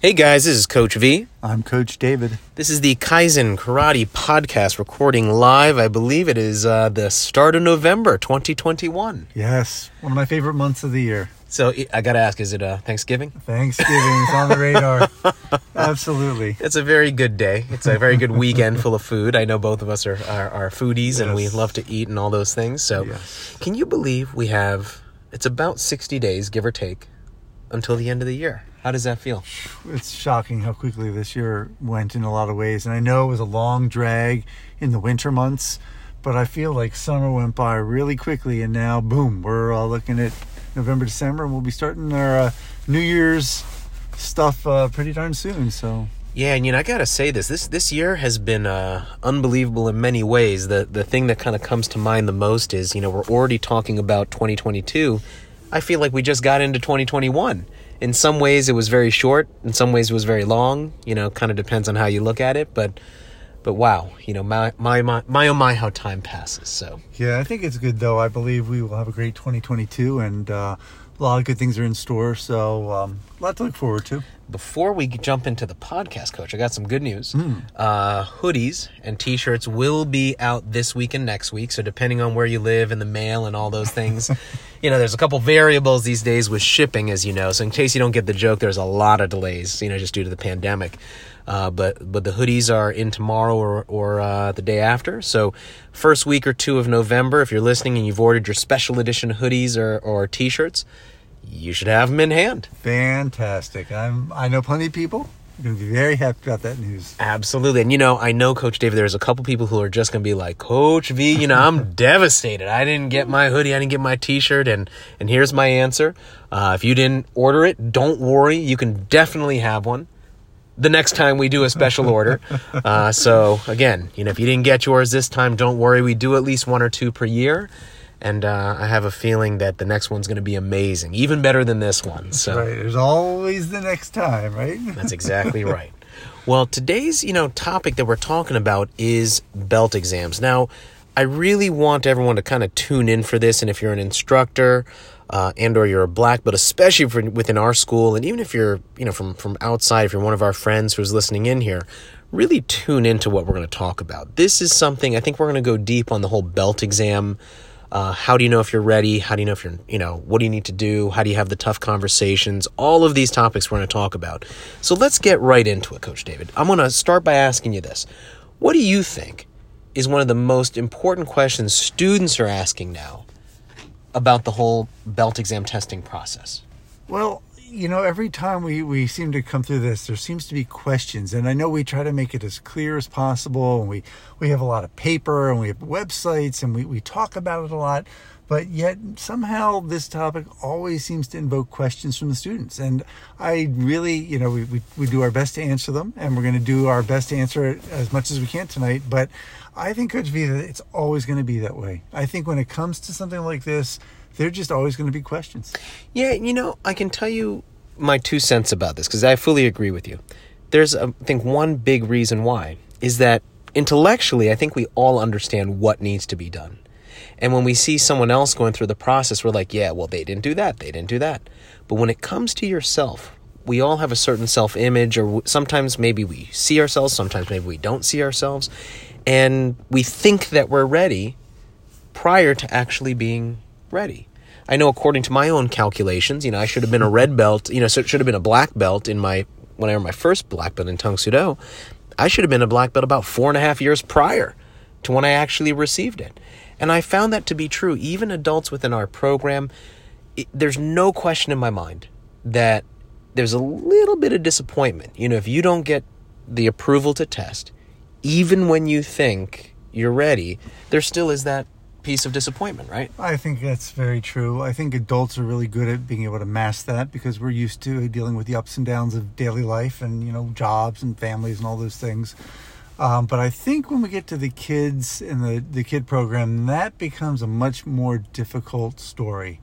Hey guys, this is Coach V. I'm Coach David. This is the Kaizen Karate Podcast recording live. I believe it is uh, the start of November 2021. Yes, one of my favorite months of the year. So I got to ask, is it uh, Thanksgiving? Thanksgiving is on the radar. Absolutely. It's a very good day. It's a very good weekend full of food. I know both of us are, are, are foodies and we love to eat and all those things. So Yes. can you believe we have, it's about 60 days, give or take, until the end of the year? How does that feel? It's shocking how quickly this year went in a lot of ways. And I know it was a long drag in the winter months, but I feel like summer went by really quickly. And now, boom, we're uh, looking at November, December, and we'll be starting our uh, New Year's stuff uh, pretty darn soon. So, Yeah, and you know, I gotta say this. This this year has been uh, unbelievable in many ways. The the thing that kind of comes to mind the most is, you know, we're already talking about 2022. I feel like we just got into 2021. In some ways, it was very short. In some ways, it was very long. You know, kind of depends on how you look at it. But but wow, you know, my my my, my oh my, how time passes. So yeah, I think it's good, though. I believe we will have a great 2022, and uh, a lot of good things are in store. So, um, a lot to look forward to. before we jump into the podcast, Coach, I got some good news. Uh, hoodies and T-shirts will be out this week and next week. So depending on where you live and the mail and all those things, you know, there's a couple variables these days with shipping, as you know. So in case you don't get the joke, there's a lot of delays, you know, just due to the pandemic. Uh, but but the hoodies are in tomorrow or or uh, the day after. So first week or two of November, if you're listening and you've ordered your special edition hoodies or or T-shirts, you should have them in hand. Fantastic. I'm. I know plenty of people. I'm going to be very happy about that news. Absolutely. And you know, I know Coach David, there's a couple people who are just going to be like, Coach V, you know, I'm devastated. I didn't get my hoodie. I didn't get my t-shirt. And, and here's my answer. Uh, if you didn't order it, don't worry. You can definitely have one the next time we do a special order. Uh, so again, you know, if you didn't get yours this time, don't worry. We do at least one or two per year. And uh, I have a feeling that the next one's going to be amazing, even better than this one. So Right. There's always the next time, right? that's exactly right. Well, today's, you know, topic that we're talking about is belt exams. Now, I really want everyone to kind of tune in for this and if you're an instructor uh, and or you're a black but especially within our school and even if you're, you know, from from outside, if you're one of our friends who's listening in here, really tune into what we're going to talk about. This is something I think we're going to go deep on the whole belt exam uh, how do you know if you're ready? How do you know if you're, you know, what do you need to do? How do you have the tough conversations? All of these topics we're going to talk about. So let's get right into it, Coach David. I'm going to start by asking you this. What do you think is one of the most important questions students are asking now about the whole belt exam testing process? Well, you know, every time we, we seem to come through this, there seems to be questions. And I know we try to make it as clear as possible. And we, we have a lot of paper and we have websites and we, we talk about it a lot. But yet, somehow, this topic always seems to invoke questions from the students. And I really, you know, we, we, we do our best to answer them. And we're going to do our best to answer it as much as we can tonight. But I think, Coach V, that it's always going to be that way. I think when it comes to something like this, there are just always going to be questions. Yeah, you know, I can tell you my two cents about this because I fully agree with you. There's, um, I think, one big reason why is that intellectually, I think we all understand what needs to be done. And when we see someone else going through the process, we're like, yeah, well, they didn't do that, they didn't do that. But when it comes to yourself, we all have a certain self image, or sometimes maybe we see ourselves, sometimes maybe we don't see ourselves. And we think that we're ready prior to actually being ready. I know according to my own calculations, you know, I should have been a red belt, you know, so it should have been a black belt in my when I earned my first black belt in Tang Soo Do. I should have been a black belt about four and a half years prior to when I actually received it. And I found that to be true. Even adults within our program, it, there's no question in my mind that there's a little bit of disappointment. You know, if you don't get the approval to test, even when you think you're ready, there still is that piece of disappointment, right? I think that's very true. I think adults are really good at being able to mask that because we're used to dealing with the ups and downs of daily life and you know jobs and families and all those things. Um, but I think when we get to the kids and the the kid program, that becomes a much more difficult story,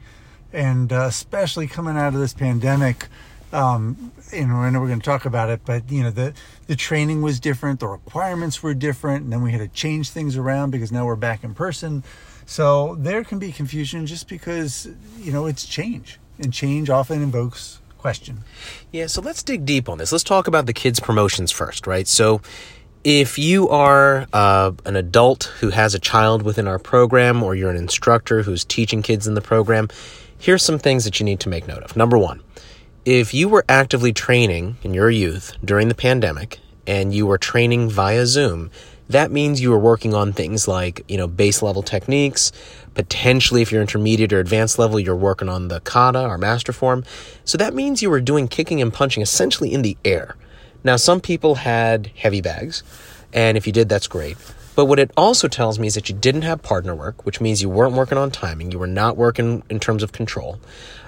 and uh, especially coming out of this pandemic. Um, know, I know we're going to talk about it, but you know, the the training was different, the requirements were different, and then we had to change things around because now we're back in person. So there can be confusion just because you know it's change, and change often invokes question. Yeah, so let's dig deep on this. Let's talk about the kids' promotions first, right? So, if you are uh, an adult who has a child within our program, or you're an instructor who's teaching kids in the program, here's some things that you need to make note of. Number one, if you were actively training in your youth during the pandemic and you were training via Zoom, that means you were working on things like, you know, base level techniques. Potentially, if you're intermediate or advanced level, you're working on the kata or master form. So that means you were doing kicking and punching essentially in the air. Now, some people had heavy bags, and if you did, that's great. But what it also tells me is that you didn't have partner work, which means you weren't working on timing, you were not working in terms of control,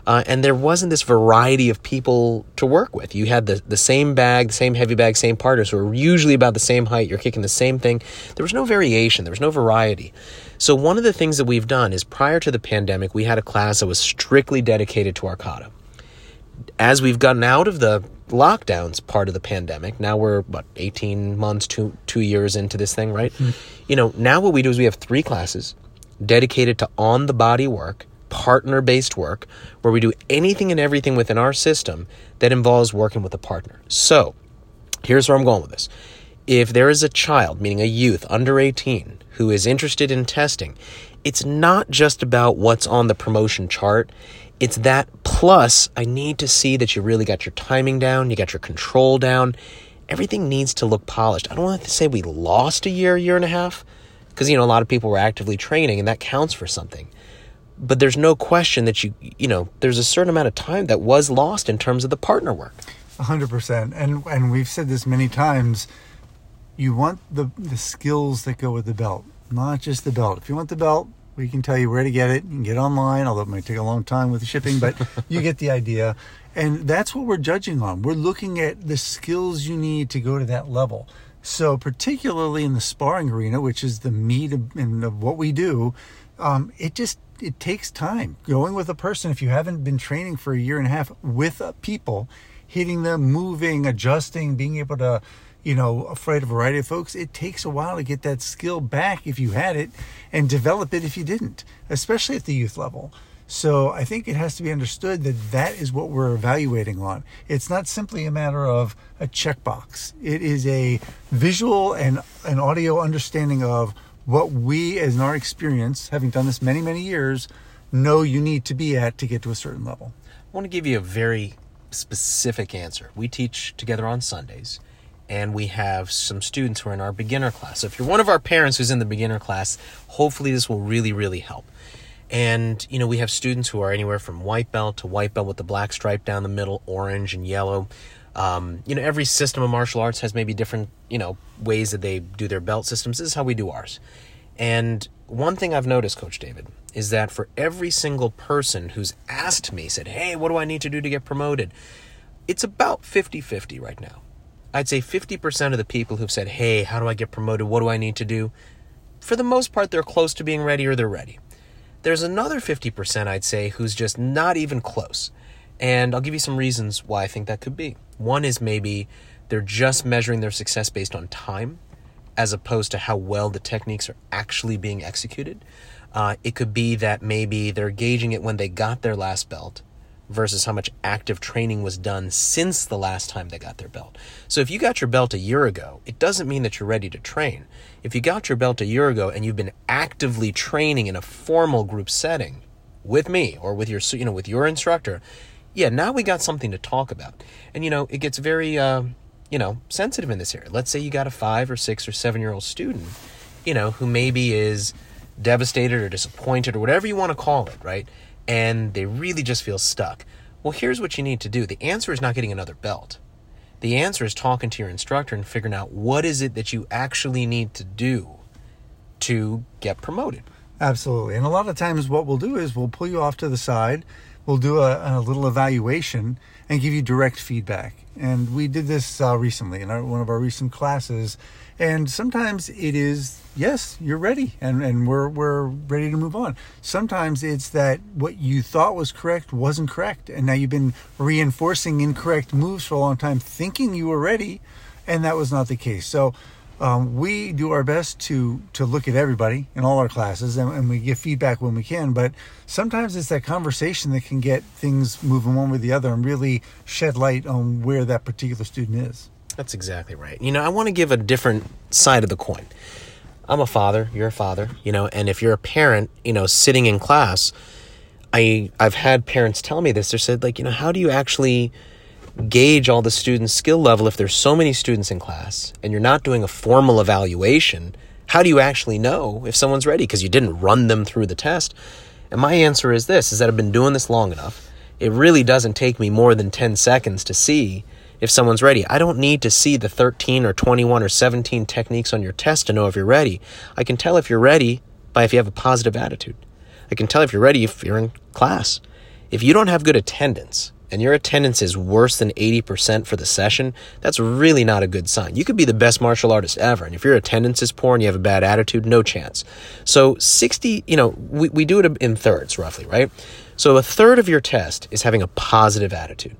uh, and there wasn't this variety of people to work with. You had the, the same bag, the same heavy bag, same partners who were usually about the same height, you're kicking the same thing. There was no variation, there was no variety. So, one of the things that we've done is prior to the pandemic, we had a class that was strictly dedicated to our kata. As we've gotten out of the lockdowns part of the pandemic. Now we're what 18 months, two two years into this thing, right? Mm-hmm. You know, now what we do is we have three classes dedicated to on the body work, partner based work, where we do anything and everything within our system that involves working with a partner. So, here's where I'm going with this. If there is a child, meaning a youth under 18, who is interested in testing, it's not just about what's on the promotion chart. It's that plus I need to see that you really got your timing down, you got your control down. Everything needs to look polished. I don't want to say we lost a year, year and a half, because you know a lot of people were actively training and that counts for something. But there's no question that you you know there's a certain amount of time that was lost in terms of the partner work. 100%. And and we've said this many times, you want the the skills that go with the belt, not just the belt. If you want the belt, we can tell you where to get it. You can get online, although it might take a long time with the shipping, but you get the idea. And that's what we're judging on. We're looking at the skills you need to go to that level. So, particularly in the sparring arena, which is the meat of, of what we do, um, it just it takes time. Going with a person, if you haven't been training for a year and a half with uh, people, hitting them, moving, adjusting, being able to you know, afraid of a variety of folks, it takes a while to get that skill back if you had it and develop it if you didn't, especially at the youth level. So I think it has to be understood that that is what we're evaluating on. It's not simply a matter of a checkbox. It is a visual and an audio understanding of what we, as in our experience, having done this many, many years, know you need to be at to get to a certain level. I want to give you a very specific answer. We teach together on Sundays and we have some students who are in our beginner class. So if you're one of our parents who's in the beginner class, hopefully this will really, really help. And, you know, we have students who are anywhere from white belt to white belt with the black stripe down the middle, orange and yellow. Um, you know, every system of martial arts has maybe different, you know, ways that they do their belt systems. This is how we do ours. And one thing I've noticed, Coach David, is that for every single person who's asked me, said, hey, what do I need to do to get promoted? It's about 50 50 right now. I'd say 50% of the people who've said, Hey, how do I get promoted? What do I need to do? For the most part, they're close to being ready or they're ready. There's another 50%, I'd say, who's just not even close. And I'll give you some reasons why I think that could be. One is maybe they're just measuring their success based on time as opposed to how well the techniques are actually being executed. Uh, it could be that maybe they're gauging it when they got their last belt versus how much active training was done since the last time they got their belt. So if you got your belt a year ago, it doesn't mean that you're ready to train. If you got your belt a year ago and you've been actively training in a formal group setting with me or with your you know with your instructor, yeah, now we got something to talk about. And you know, it gets very uh, you know, sensitive in this area. Let's say you got a 5 or 6 or 7-year-old student, you know, who maybe is devastated or disappointed or whatever you want to call it, right? and they really just feel stuck. Well, here's what you need to do. The answer is not getting another belt. The answer is talking to your instructor and figuring out what is it that you actually need to do to get promoted. Absolutely. And a lot of times what we'll do is we'll pull you off to the side, we'll do a, a little evaluation and give you direct feedback. And we did this uh, recently in our, one of our recent classes. And sometimes it is, yes, you're ready and, and we're, we're ready to move on. Sometimes it's that what you thought was correct wasn't correct. And now you've been reinforcing incorrect moves for a long time, thinking you were ready. And that was not the case. So um, we do our best to to look at everybody in all our classes and, and, we give feedback when we can but sometimes it's that conversation that can get things moving one way or the other and really shed light on where that particular student is. That's exactly right. You know i want to give a different side of the coin. I'm a father you're a father you know and if you're a parent you know sitting in class i i've had parents tell me this. They said like you know how do you actually gauge all the students' skill level if there's so many students in class and you're not doing a formal evaluation? How do you actually know if someone's ready because you didn't run them through the test? And my answer is this is that I've been doing this long enough. It really doesn't take me more than 10 seconds to see if someone's ready. I don't need to see the 13 or 21 or 17 techniques on your test to know if you're ready. I can tell if you're ready by if you have a positive attitude. I can tell if you're ready if you're in class. If you don't have good attendance, and your attendance is worse than 80% for the session, that's really not a good sign. You could be the best martial artist ever, and if your attendance is poor and you have a bad attitude, no chance. So 60, you know, we, we do it in thirds roughly, right? So a third of your test is having a positive attitude.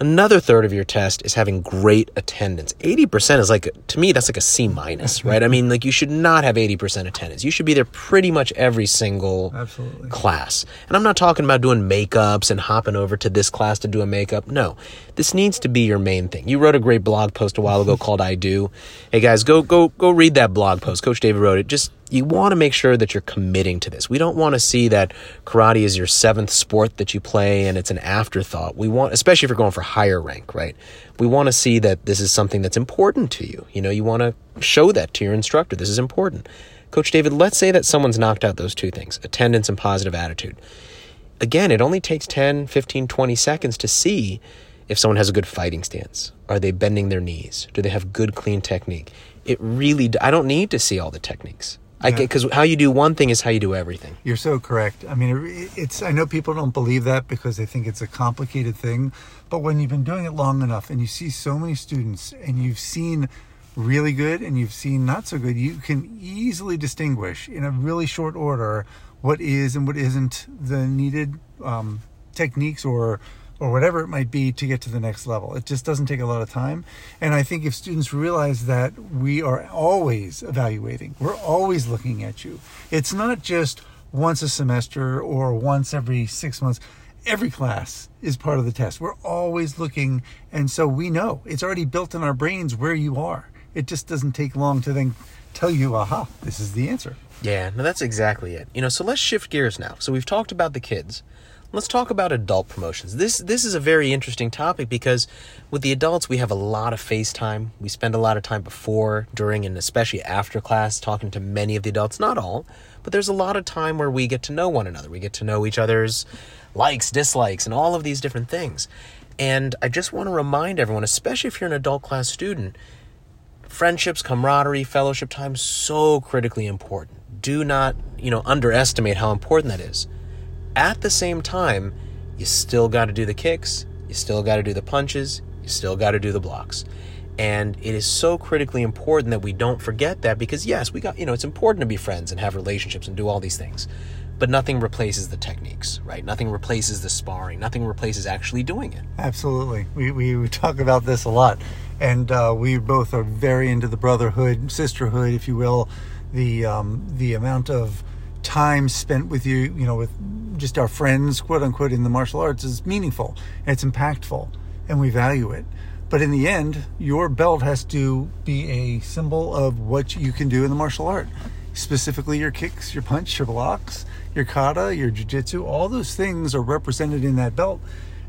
Another third of your test is having great attendance. 80% is like, to me, that's like a C minus, right? I mean, like you should not have 80% attendance. You should be there pretty much every single Absolutely. class. And I'm not talking about doing makeups and hopping over to this class to do a makeup. No, this needs to be your main thing. You wrote a great blog post a while ago called I Do. Hey guys, go, go, go read that blog post. Coach David wrote it. Just you want to make sure that you're committing to this. We don't want to see that karate is your seventh sport that you play and it's an afterthought. We want, especially if you're going for higher rank, right? We want to see that this is something that's important to you. You know, you want to show that to your instructor. This is important. Coach David, let's say that someone's knocked out those two things attendance and positive attitude. Again, it only takes 10, 15, 20 seconds to see if someone has a good fighting stance. Are they bending their knees? Do they have good, clean technique? It really, I don't need to see all the techniques. I because how you do one thing is how you do everything. You're so correct. I mean, it's I know people don't believe that because they think it's a complicated thing, but when you've been doing it long enough and you see so many students and you've seen really good and you've seen not so good, you can easily distinguish in a really short order what is and what isn't the needed um, techniques or or whatever it might be to get to the next level. It just doesn't take a lot of time. And I think if students realize that we are always evaluating, we're always looking at you. It's not just once a semester or once every six months. Every class is part of the test. We're always looking. And so we know it's already built in our brains where you are. It just doesn't take long to then tell you, aha, this is the answer. Yeah, no, that's exactly it. You know, so let's shift gears now. So we've talked about the kids. Let's talk about adult promotions. This this is a very interesting topic because with the adults we have a lot of FaceTime. We spend a lot of time before, during, and especially after class talking to many of the adults. Not all, but there's a lot of time where we get to know one another. We get to know each other's likes, dislikes, and all of these different things. And I just want to remind everyone, especially if you're an adult class student, friendships, camaraderie, fellowship time so critically important. Do not, you know, underestimate how important that is. At the same time, you still got to do the kicks, you still got to do the punches, you still got to do the blocks. And it is so critically important that we don't forget that because, yes, we got, you know, it's important to be friends and have relationships and do all these things. But nothing replaces the techniques, right? Nothing replaces the sparring. Nothing replaces actually doing it. Absolutely. We, we, talk about this a lot. And uh, we both are very into the brotherhood, sisterhood, if you will, the, um, the amount of time spent with you, you know, with just our friends, quote unquote, in the martial arts is meaningful it's impactful and we value it. But in the end, your belt has to be a symbol of what you can do in the martial art. Specifically, your kicks, your punch, your blocks, your kata, your jiu-jitsu, all those things are represented in that belt.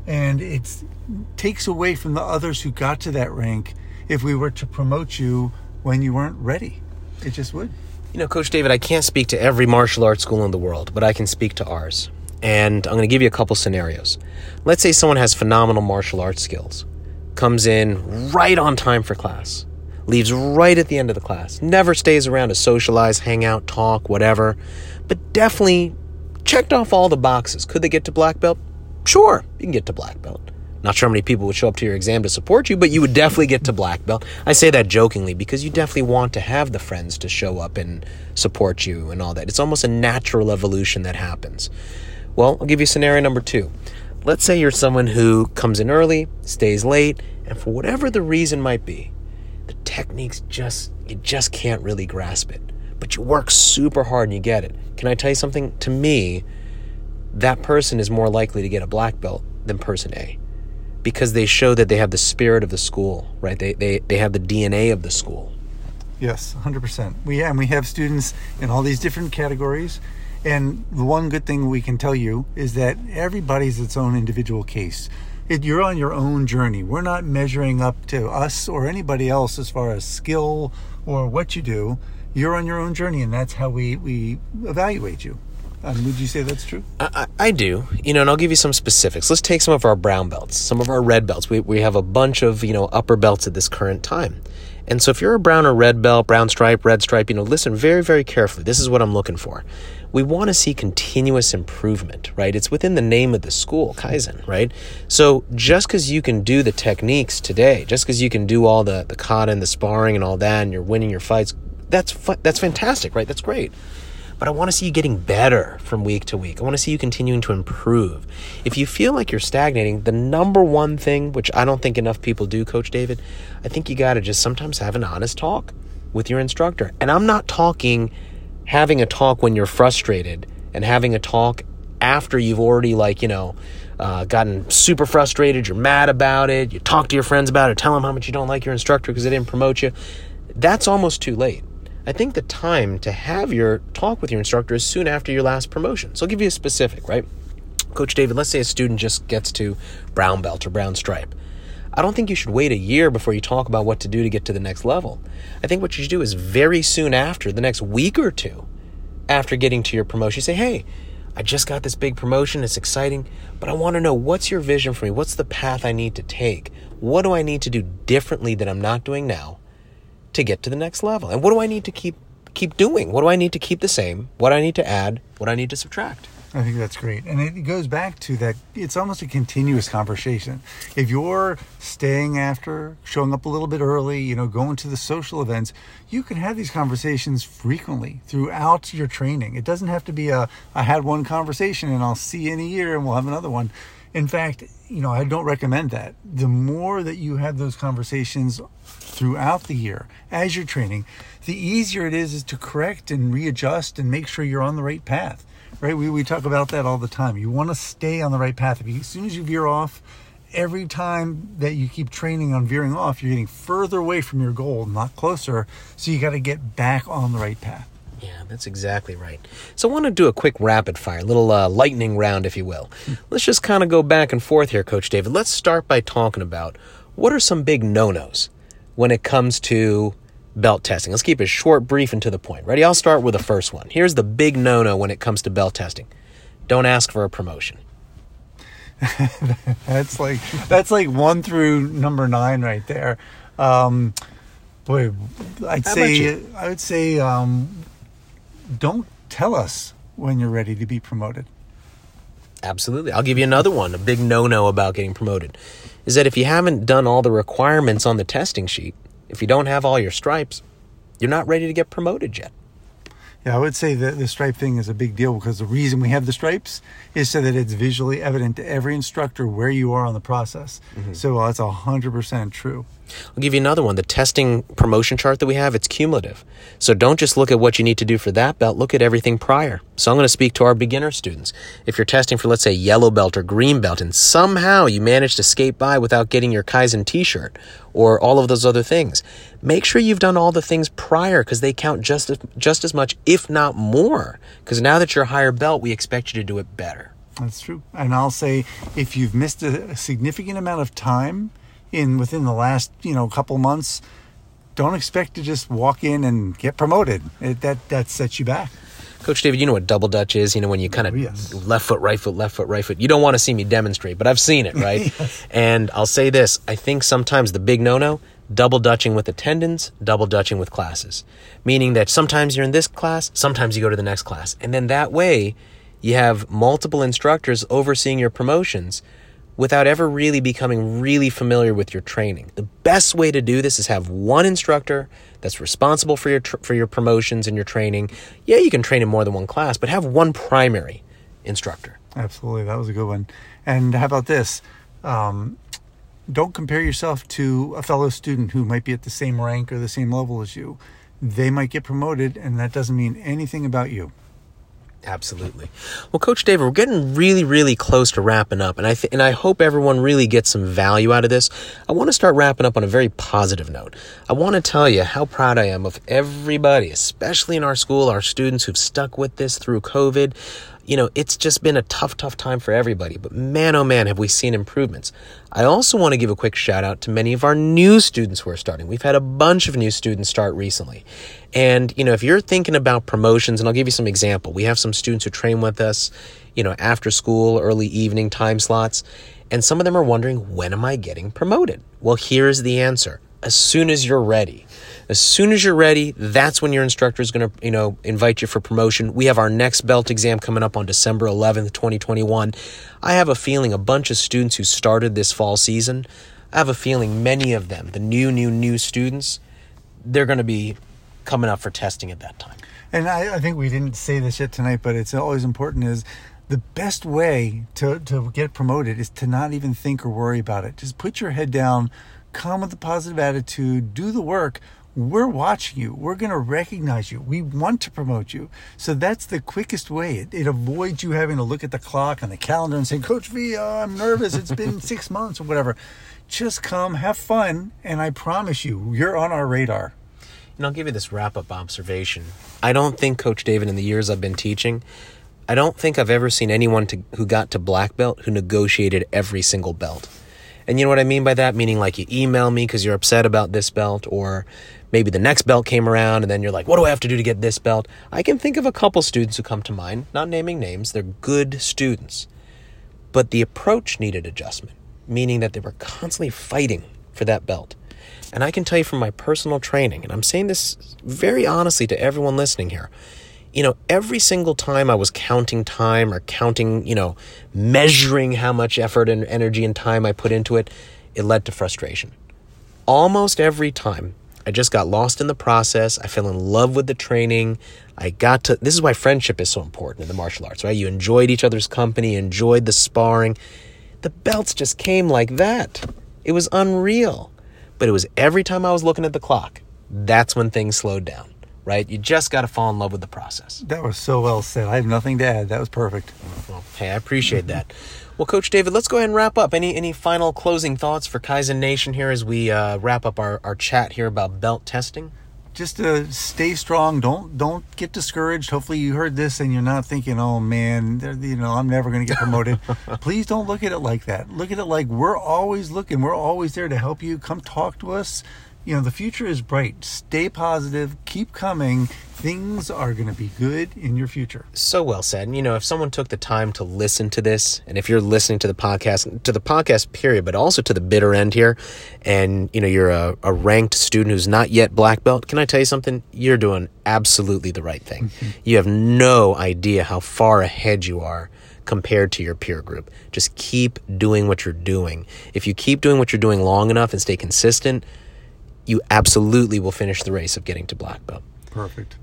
And it takes away from the others who got to that rank if we were to promote you when you weren't ready. It just would. You know, Coach David, I can't speak to every martial arts school in the world, but I can speak to ours. And I'm going to give you a couple scenarios. Let's say someone has phenomenal martial arts skills, comes in right on time for class, leaves right at the end of the class, never stays around to socialize, hang out, talk, whatever, but definitely checked off all the boxes. Could they get to black belt? Sure, you can get to black belt. Not sure how many people would show up to your exam to support you, but you would definitely get to black belt. I say that jokingly because you definitely want to have the friends to show up and support you and all that. It's almost a natural evolution that happens. Well, I'll give you scenario number two. Let's say you're someone who comes in early, stays late, and for whatever the reason might be, the techniques just you just can't really grasp it. But you work super hard and you get it. Can I tell you something? To me, that person is more likely to get a black belt than person A because they show that they have the spirit of the school, right? They, they, they have the DNA of the school. Yes, 100%. We, and we have students in all these different categories. And the one good thing we can tell you is that everybody's its own individual case. It, you're on your own journey. We're not measuring up to us or anybody else as far as skill or what you do. You're on your own journey, and that's how we, we evaluate you. Um, would you say that's true? I, I, do, you know, and I'll give you some specifics. Let's take some of our brown belts, some of our red belts. We, we have a bunch of, you know, upper belts at this current time. And so if you're a brown or red belt, brown stripe, red stripe, you know, listen very, very carefully. This is what I'm looking for. We want to see continuous improvement, right? It's within the name of the school, Kaizen, right? So just because you can do the techniques today, just because you can do all the, the kata and the sparring and all that, and you're winning your fights, that's, fu- that's fantastic, right? That's great but I want to see you getting better from week to week. I want to see you continuing to improve. If you feel like you're stagnating, the number one thing, which I don't think enough people do, Coach David, I think you got to just sometimes have an honest talk with your instructor. And I'm not talking having a talk when you're frustrated and having a talk after you've already, like, you know, uh, gotten super frustrated, you're mad about it, you talk to your friends about it, tell them how much you don't like your instructor because they didn't promote you. That's almost too late. I think the time to have your talk with your instructor is soon after your last promotion. So I'll give you a specific, right? Coach David, let's say a student just gets to brown belt or brown stripe. I don't think you should wait a year before you talk about what to do to get to the next level. I think what you should do is very soon after, the next week or two after getting to your promotion, you say, hey, I just got this big promotion. It's exciting, but I want to know what's your vision for me? What's the path I need to take? What do I need to do differently that I'm not doing now to get to the next level? And what do I need to keep keep doing? What do I need to keep the same? What do I need to add? What do I need to subtract? I think that's great. And it goes back to that it's almost a continuous conversation. If you're staying after, showing up a little bit early, you know, going to the social events, you can have these conversations frequently throughout your training. It doesn't have to be a I had one conversation and I'll see you in a year and we'll have another one. In fact, you know, I don't recommend that. The more that you have those conversations throughout the year as you're training, the easier it is, is to correct and readjust and make sure you're on the right path. Right? We, we talk about that all the time. You want to stay on the right path. If you, as soon as you veer off, every time that you keep training on veering off, you're getting further away from your goal, not closer. So you got to get back on the right path. Yeah, that's exactly right. So I want to do a quick rapid fire, little uh, lightning round, if you will. Let's just kind of go back and forth here, Coach David. Let's start by talking about what are some big no nos when it comes to belt testing. Let's keep it short, brief, and to the point. Ready? I'll start with the first one. Here's the big no no when it comes to belt testing don't ask for a promotion. that's like that's like one through number nine right there. Um, boy, I'd How say? I would say um, don't tell us when you're ready to be promoted. Absolutely. I'll give you another one. A big no no about getting promoted is that if you haven't done all the requirements on the testing sheet, if you don't have all your stripes, you're not ready to get promoted yet. Yeah, I would say that the stripe thing is a big deal because the reason we have the stripes is so that it's visually evident to every instructor where you are on the process. So uh, that's a hundred percent true. I'll give you another one. The testing promotion chart that we have, it's cumulative. So don't just look at what you need to do for that belt, look at everything prior. So I'm going to speak to our beginner students. If you're testing for, let's say, yellow belt or green belt, and somehow you manage to skate by without getting your Kaizen t shirt or all of those other things, make sure you've done all the things prior because they count just as, just as much, if not more. Because now that you're a higher belt, we expect you to do it better. That's true. And I'll say if you've missed a, a significant amount of time in within the last you know couple months, don't expect to just walk in and get promoted. It, that that sets you back. Coach David, you know what double dutch is? You know, when you kind of Oh, yes. left foot, right foot, left foot, right foot. You don't want to see me demonstrate, but I've seen it, right? And I'll say this I think sometimes the big no no double dutching with attendance, double dutching with classes. Meaning that sometimes you're in this class, sometimes you go to the next class. And then that way, you have multiple instructors overseeing your promotions without ever really becoming really familiar with your training. The best way to do this is have one instructor that's responsible for your tr- for your promotions and your training. Yeah, you can train in more than one class, but have one primary instructor. Absolutely, that was a good one. And how about this? Um, Don't compare yourself to a fellow student who might be at the same rank or the same level as you. They might get promoted, and that doesn't mean anything about you. Absolutely. Well, Coach David, we're getting really, really close to wrapping up, and I th- and I hope everyone really gets some value out of this. I want to start wrapping up on a very positive note. I want to tell you how proud I am of everybody, especially in our school, our students who've stuck with this through COVID you know, it's just been a tough, tough time for everybody. But man, oh man, have we seen improvements. I also want to give a quick shout out to many of our new students who are starting. We've had a bunch of new students start recently. And, you know, if you're thinking about promotions, and I'll give you some example. We have some students who train with us, you know, after school, early evening time slots. And some of them are wondering, when am I getting promoted? Well, here's the answer. As soon as you're ready. As soon as you're ready, that's when your instructor is going to, you know, invite you for promotion. We have our next belt exam coming up on December 11th, 2021. I have a feeling a bunch of students who started this fall season, I have a feeling many of them, the new, new, new students, they're going to be coming up for testing at that time. And I, I think we didn't say this yet tonight, but it's always important is the best way to, to get promoted is to not even think or worry about it. Just put your head down, come with a positive attitude, do the work we're watching you. We're going to recognize you. We want to promote you. So that's the quickest way. It, it, avoids you having to look at the clock and the calendar and say, Coach V, uh, I'm nervous. It's been six months or whatever. Just come, have fun, and I promise you, you're on our radar. And I'll give you this wrap up observation. I don't think, Coach David, in the years I've been teaching, I don't think I've ever seen anyone to, who got to black belt who negotiated every single belt. And you know what I mean by that? Meaning like you email me because you're upset about this belt, or maybe the next belt came around and then you're like, what do I have to do to get this belt? I can think of a couple students who come to mind, not naming names, they're good students. But the approach needed adjustment, meaning that they were constantly fighting for that belt. And I can tell you from my personal training, and I'm saying this very honestly to everyone listening here you know, every single time I was counting time or counting, you know, measuring how much effort and energy and time I put into it, it led to frustration. Almost every time, I just got lost in the process. I fell in love with the training. I got to, this is why friendship is so important in the martial arts, right? You enjoyed each other's company, enjoyed the sparring. The belts just came like that. It was unreal. But it was every time I was looking at the clock, that's when things slowed down right? You just got to fall in love with the process. That was so well said. I have nothing to add. That was perfect. Well, hey, I appreciate that. Well, Coach David, let's go ahead and wrap up. Any any final closing thoughts for Kaizen Nation here as we uh, wrap up our, our chat here about belt testing? Just to stay strong. Don't don't get discouraged. Hopefully, you heard this and you're not thinking, "Oh man, you know, I'm never going to get promoted." Please don't look at it like that. Look at it like we're always looking. We're always there to help you. Come talk to us you know, the future is bright. Stay positive, keep coming. Things are going to be good in your future. So well said. And, you know, if someone took the time to listen to this, and if you're listening to the podcast, to the podcast period, but also to the bitter end here, and, you know, you're a, a ranked student who's not yet black belt, can I tell you something? You're doing absolutely the right thing. Mm-hmm. You have no idea how far ahead you are compared to your peer group. Just keep doing what you're doing. If you keep doing what you're doing long enough and stay consistent, you absolutely will finish the race of getting to black belt. Perfect.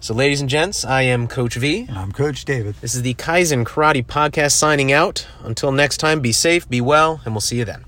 So, ladies and gents, I am Coach V. And I'm Coach David. This is the Kaizen Karate Podcast signing out. Until next time, be safe, be well, and we'll see you then.